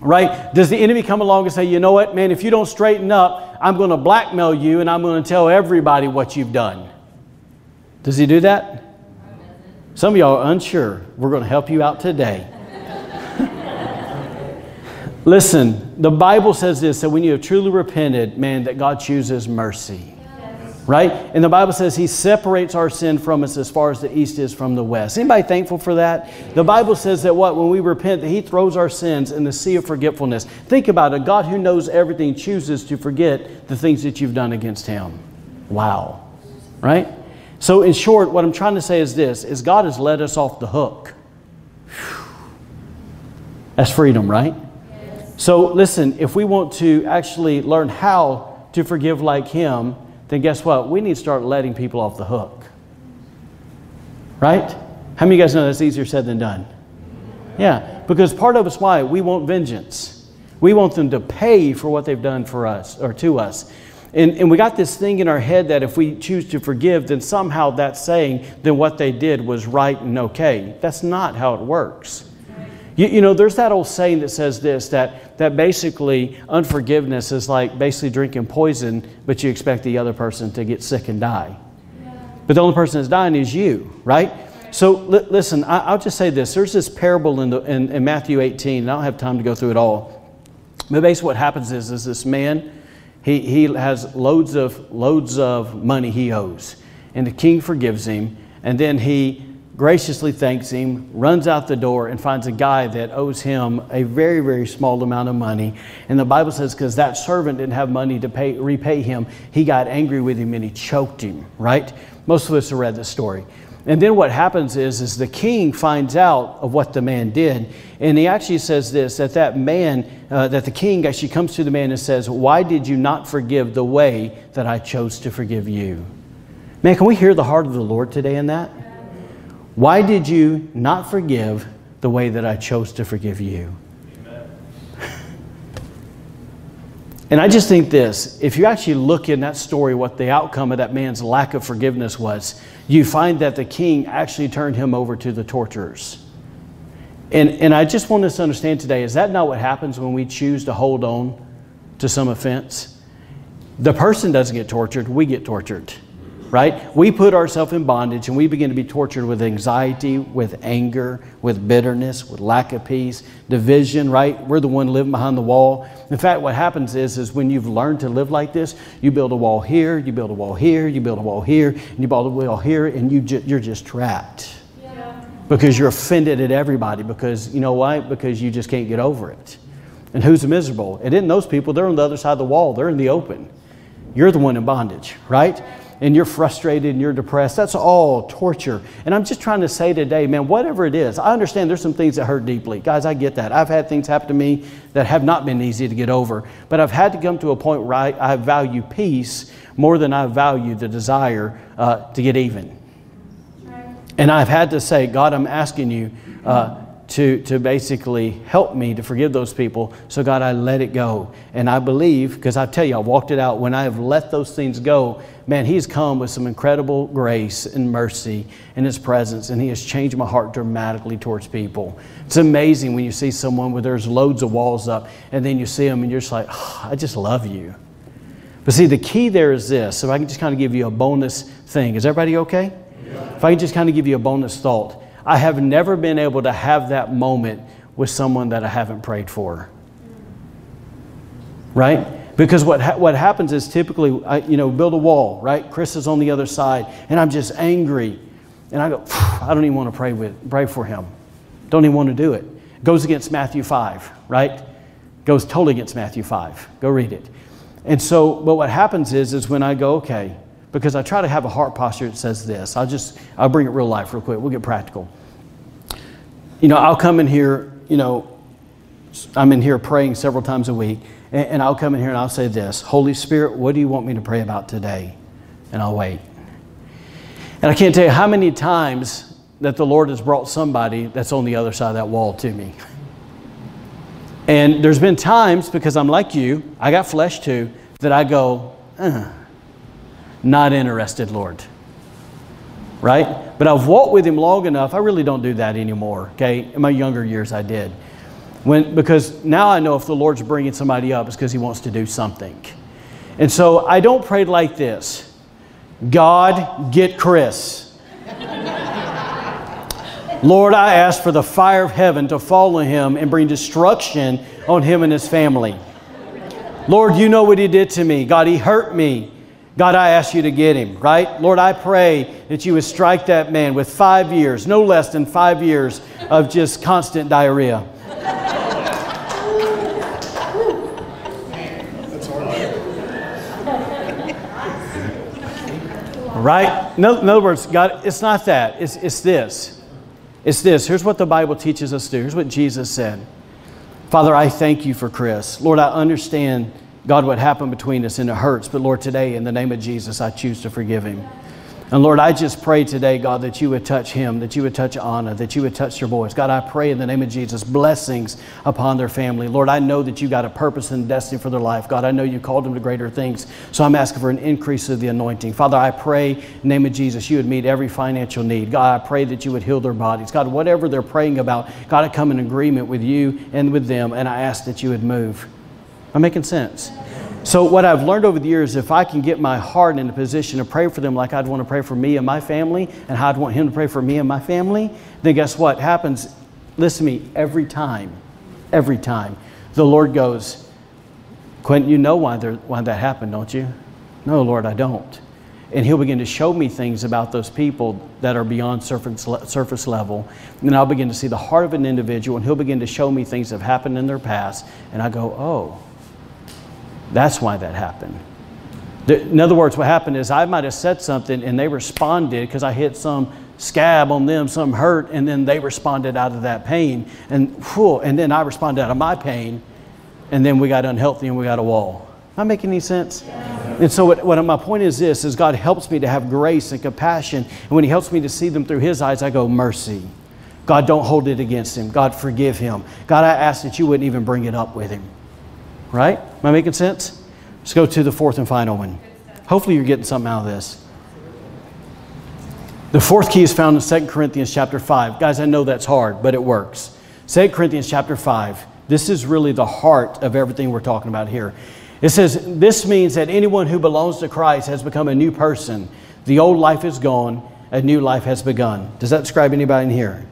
Right? Does the enemy come along and say, you know what, man, if you don't straighten up, I'm going to blackmail you and I'm going to tell everybody what you've done? Does he do that? Some of y'all are unsure. We're going to help you out today. Listen, the Bible says this that when you have truly repented, man, that God chooses mercy. Right? And the Bible says he separates our sin from us as far as the east is from the west. Anybody thankful for that? The Bible says that what? When we repent, that he throws our sins in the sea of forgetfulness. Think about it. God who knows everything chooses to forget the things that you've done against him. Wow. Right? So in short, what I'm trying to say is this is God has let us off the hook. That's freedom, right? So, listen, if we want to actually learn how to forgive like Him, then guess what? We need to start letting people off the hook. Right? How many of you guys know that's easier said than done? Yeah, because part of us, why? We want vengeance. We want them to pay for what they've done for us or to us. And, and we got this thing in our head that if we choose to forgive, then somehow that's saying then what they did was right and okay. That's not how it works. You, you, know, there's that old saying that says this that, that basically unforgiveness is like basically drinking poison, but you expect the other person to get sick and die. But the only person that's dying is you, right? So li- listen, I, will just say this. There's this parable in, the, in, in Matthew 18, and I don't have time to go through it all. But basically, what happens is, is this man, he, he has loads of, loads of money he owes. And the king forgives him, and then he graciously thanks him, runs out the door, and finds a guy that owes him a very, very small amount of money. And the Bible says, because that servant didn't have money to pay, repay him, he got angry with him and he choked him, right? Most of us have read the story. And then what happens is, is the king finds out of what the man did, and he actually says this that that man, uh, that the king actually comes to the man and says, "Why did you not forgive the way that I chose to forgive you?" Man, can we hear the heart of the Lord today in that? Why did you not forgive the way that I chose to forgive you? And I just think this if you actually look in that story, what the outcome of that man's lack of forgiveness was, you find that the king actually turned him over to the torturers. And, and I just want us to understand today is that not what happens when we choose to hold on to some offense? The person doesn't get tortured, we get tortured right? We put ourselves in bondage and we begin to be tortured with anxiety, with anger, with bitterness, with lack of peace, division, right? We're the one living behind the wall. In fact, what happens is, is when you've learned to live like this, you build a wall here, you build a wall here, you build a wall here, and you build a wall here, and you ju- you're just trapped. Yeah. Because you're offended at everybody because, you know why? Because you just can't get over it. And who's miserable? It isn't those people. They're on the other side of the wall. They're in the open. You're the one in bondage, right? And you're frustrated and you're depressed. That's all torture. And I'm just trying to say today, man, whatever it is, I understand there's some things that hurt deeply. Guys, I get that. I've had things happen to me that have not been easy to get over. But I've had to come to a point where I, I value peace more than I value the desire uh, to get even. And I've had to say, God, I'm asking you. Uh, to, to basically help me to forgive those people. So, God, I let it go. And I believe, because I tell you, I walked it out, when I have let those things go, man, He's come with some incredible grace and mercy in His presence, and He has changed my heart dramatically towards people. It's amazing when you see someone where there's loads of walls up, and then you see them, and you're just like, oh, I just love you. But see, the key there is this. So, I can just kind of give you a bonus thing. Is everybody okay? Yeah. If I can just kind of give you a bonus thought. I have never been able to have that moment with someone that I haven't prayed for. Right? Because what, ha- what happens is typically, I, you know, build a wall, right? Chris is on the other side, and I'm just angry. And I go, I don't even want to pray, with, pray for him. Don't even want to do it. Goes against Matthew 5, right? Goes totally against Matthew 5. Go read it. And so, but what happens is, is when I go, okay, because I try to have a heart posture that says this. I'll just, I'll bring it real life real quick. We'll get practical. You know, I'll come in here, you know, I'm in here praying several times a week, and, and I'll come in here and I'll say this Holy Spirit, what do you want me to pray about today? And I'll wait. And I can't tell you how many times that the Lord has brought somebody that's on the other side of that wall to me. And there's been times, because I'm like you, I got flesh too, that I go, uh, not interested, Lord. Right? But I've walked with Him long enough, I really don't do that anymore. Okay? In my younger years, I did. When, because now I know if the Lord's bringing somebody up, it's because He wants to do something. And so I don't pray like this God, get Chris. Lord, I ask for the fire of heaven to fall on him and bring destruction on him and his family. Lord, you know what he did to me. God, he hurt me. God, I ask you to get him, right? Lord, I pray that you would strike that man with five years, no less than five years of just constant diarrhea. Right? In other words, God, it's not that. It's, it's this. It's this. Here's what the Bible teaches us to do. Here's what Jesus said. Father, I thank you for Chris. Lord, I understand, God, what happened between us and it hurts. But Lord, today, in the name of Jesus, I choose to forgive him. And Lord, I just pray today, God, that you would touch him, that you would touch Anna, that you would touch your boys. God, I pray in the name of Jesus, blessings upon their family. Lord, I know that you got a purpose and destiny for their life. God, I know you called them to greater things. So I'm asking for an increase of the anointing. Father, I pray in the name of Jesus, you would meet every financial need. God, I pray that you would heal their bodies. God, whatever they're praying about, God, I come in agreement with you and with them, and I ask that you would move. Am I making sense? So, what I've learned over the years, if I can get my heart in a position to pray for them like I'd want to pray for me and my family, and how I'd want Him to pray for me and my family, then guess what happens? Listen to me, every time, every time, the Lord goes, Quinton, you know why, why that happened, don't you? No, Lord, I don't. And He'll begin to show me things about those people that are beyond surface, surface level. And I'll begin to see the heart of an individual, and He'll begin to show me things that have happened in their past. And I go, oh, that's why that happened. In other words, what happened is I might have said something and they responded because I hit some scab on them, some hurt, and then they responded out of that pain. And, whew, and then I responded out of my pain, and then we got unhealthy and we got a wall. Am I making any sense? And so, what, what my point is this: is God helps me to have grace and compassion, and when He helps me to see them through His eyes, I go mercy. God, don't hold it against him. God, forgive him. God, I ask that you wouldn't even bring it up with him. Right? Am I making sense? Let's go to the fourth and final one. Hopefully you're getting something out of this. The fourth key is found in 2 Corinthians chapter 5. Guys, I know that's hard, but it works. 2 Corinthians chapter 5. This is really the heart of everything we're talking about here. It says, This means that anyone who belongs to Christ has become a new person. The old life is gone, a new life has begun. Does that describe anybody in here?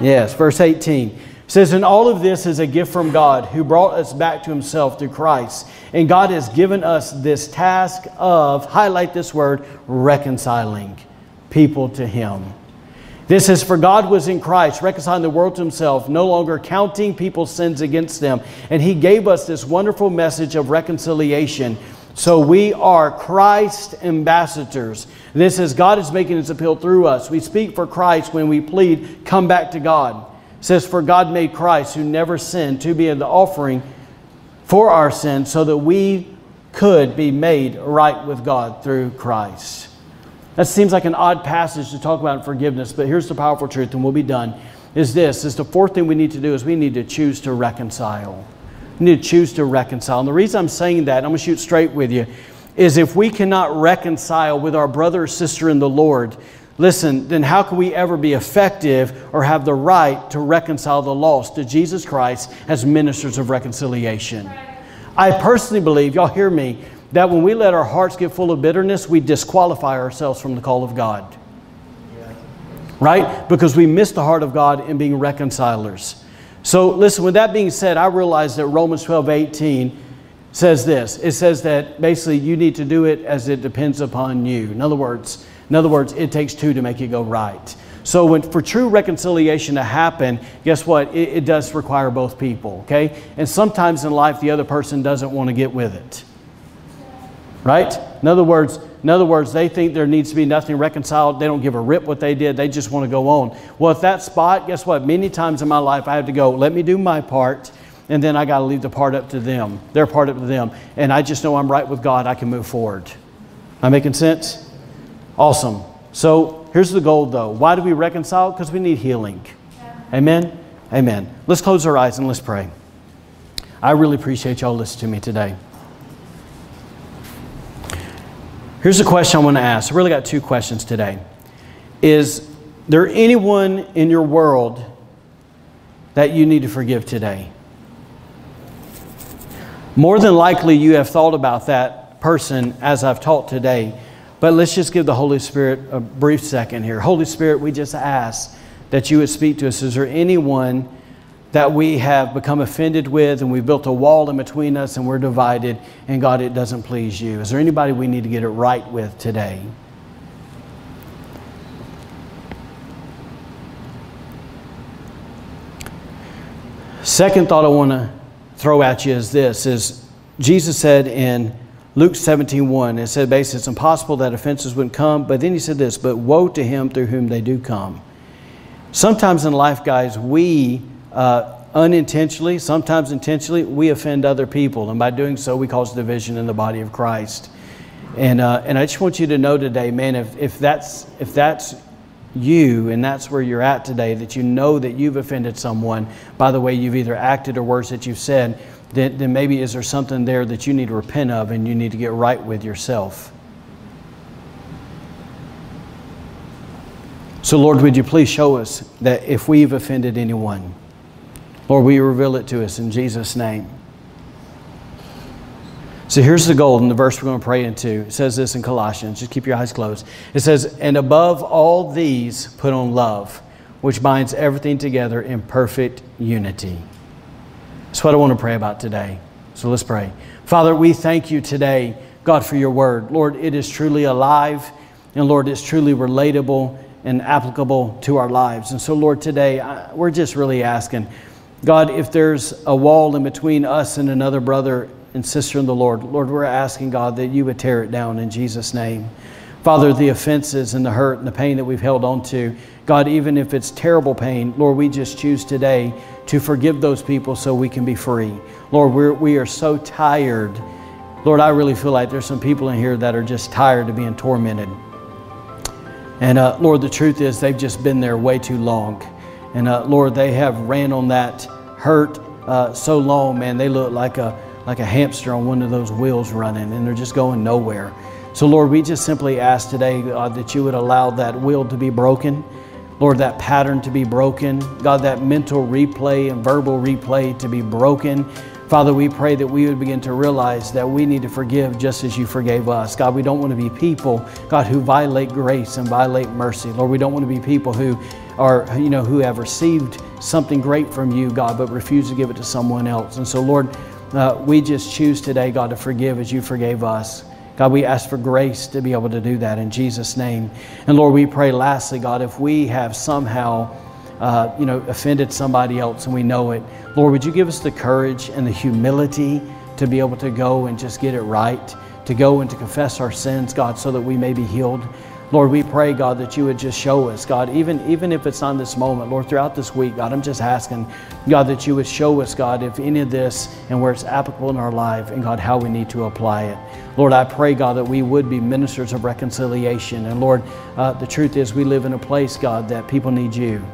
Yes. Verse 18 says, And all of this is a gift from God who brought us back to himself through Christ. And God has given us this task of, highlight this word, reconciling people to him. This is for God was in Christ, reconciling the world to himself, no longer counting people's sins against them. And he gave us this wonderful message of reconciliation. So we are Christ ambassadors. This is God is making his appeal through us. We speak for Christ when we plead, come back to God says, For God made Christ, who never sinned, to be the offering for our sins, so that we could be made right with God through Christ. That seems like an odd passage to talk about forgiveness, but here's the powerful truth, and we'll be done. Is this is the fourth thing we need to do is we need to choose to reconcile. We need to choose to reconcile. And the reason I'm saying that, I'm to shoot straight with you, is if we cannot reconcile with our brother or sister in the Lord, listen, then how can we ever be effective or have the right to reconcile the lost to Jesus Christ as ministers of reconciliation? I personally believe, y'all hear me, that when we let our hearts get full of bitterness, we disqualify ourselves from the call of God. Right? Because we miss the heart of God in being reconcilers. So, listen, with that being said, I realize that Romans 12 18 says this it says that basically you need to do it as it depends upon you. In other words, in other words, it takes two to make it go right. So, when, for true reconciliation to happen, guess what? It, it, does require both people, okay? And sometimes in life, the other person doesn't want to get with it, right? In other words, in other words, they think there needs to be nothing reconciled. They don't give a rip what they did. They just want to go on. Well, if that spot, guess what? Many times in my life, I have to go, let me do my part, and then I got to leave the part up to them, their part up to them. And I just know I'm right with God. I can move forward. Am I making sense? Awesome. So here's the goal, though. Why do we reconcile? Because we need healing. Amen? Amen. Let's close our eyes and let's pray. I really appreciate y'all listening to me today. Here's a question I want to ask. I really got two questions today. Is there anyone in your world that you need to forgive today? More than likely, you have thought about that person as I've taught today. But let's just give the Holy Spirit a brief second here. Holy Spirit, we just ask that you would speak to us. Is there anyone that we have become offended with and we've built a wall in between us and we're divided and God, it doesn't please you? Is there anybody we need to get it right with today? Second thought I want to throw at you is this is Jesus said in Luke 17, 1, it said basically it's impossible that offenses wouldn't come, but then he said this, but woe to him through whom they do come. Sometimes in life, guys, we uh, unintentionally, sometimes intentionally, we offend other people, and by doing so, we cause division in the body of Christ. And, uh, and I just want you to know today, man, if, if, that's, if that's you and that's where you're at today, that you know that you've offended someone by the way you've either acted or worse that you've said, then, then maybe is there something there that you need to repent of and you need to get right with yourself? So, Lord, would you please show us that if we've offended anyone, Lord, will you reveal it to us in Jesus' name? So here's the goal in the verse we're going to pray into. It says this in Colossians. Just keep your eyes closed. It says, And above all these, put on love, which binds everything together in perfect unity. That's what I want to pray about today. So let's pray. Father, we thank you today, God, for your word. Lord, it is truly alive, and Lord, it's truly relatable and applicable to our lives. And so, Lord, today I, we're just really asking, God, if there's a wall in between us and another brother and sister in the Lord, Lord, we're asking, God, that you would tear it down in Jesus' name. Father, the offenses and the hurt and the pain that we've held on to, God, even if it's terrible pain, Lord, we just choose today to forgive those people so we can be free. Lord, we're, we are so tired. Lord, I really feel like there's some people in here that are just tired of being tormented. And uh, Lord, the truth is they've just been there way too long. And uh, Lord, they have ran on that hurt uh, so long, man, they look like a, like a hamster on one of those wheels running and they're just going nowhere. So, Lord, we just simply ask today, God, that you would allow that wheel to be broken. Lord, that pattern to be broken. God, that mental replay and verbal replay to be broken. Father, we pray that we would begin to realize that we need to forgive just as you forgave us. God, we don't want to be people, God, who violate grace and violate mercy. Lord, we don't want to be people who are, you know, who have received something great from you, God, but refuse to give it to someone else. And so, Lord, uh, we just choose today, God, to forgive as you forgave us. God, we ask for grace to be able to do that in Jesus' name. And Lord, we pray lastly, God, if we have somehow, uh, you know, offended somebody else and we know it, Lord, would you give us the courage and the humility to be able to go and just get it right, to go and to confess our sins, God, so that we may be healed. Lord, we pray, God, that you would just show us, God, even, even if it's not this moment, Lord, throughout this week, God, I'm just asking, God, that you would show us, God, if any of this and where it's applicable in our life, and God, how we need to apply it. Lord, I pray, God, that we would be ministers of reconciliation. And Lord, uh, the truth is, we live in a place, God, that people need you.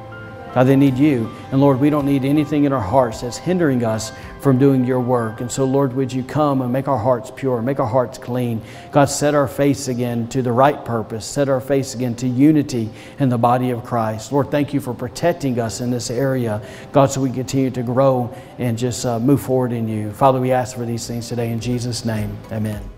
God, they need you. And Lord, we don't need anything in our hearts that's hindering us from doing your work. And so, Lord, would you come and make our hearts pure, make our hearts clean. God, set our face again to the right purpose, set our face again to unity in the body of Christ. Lord, thank you for protecting us in this area, God, so we continue to grow and just uh, move forward in you. Father, we ask for these things today in Jesus' name. Amen.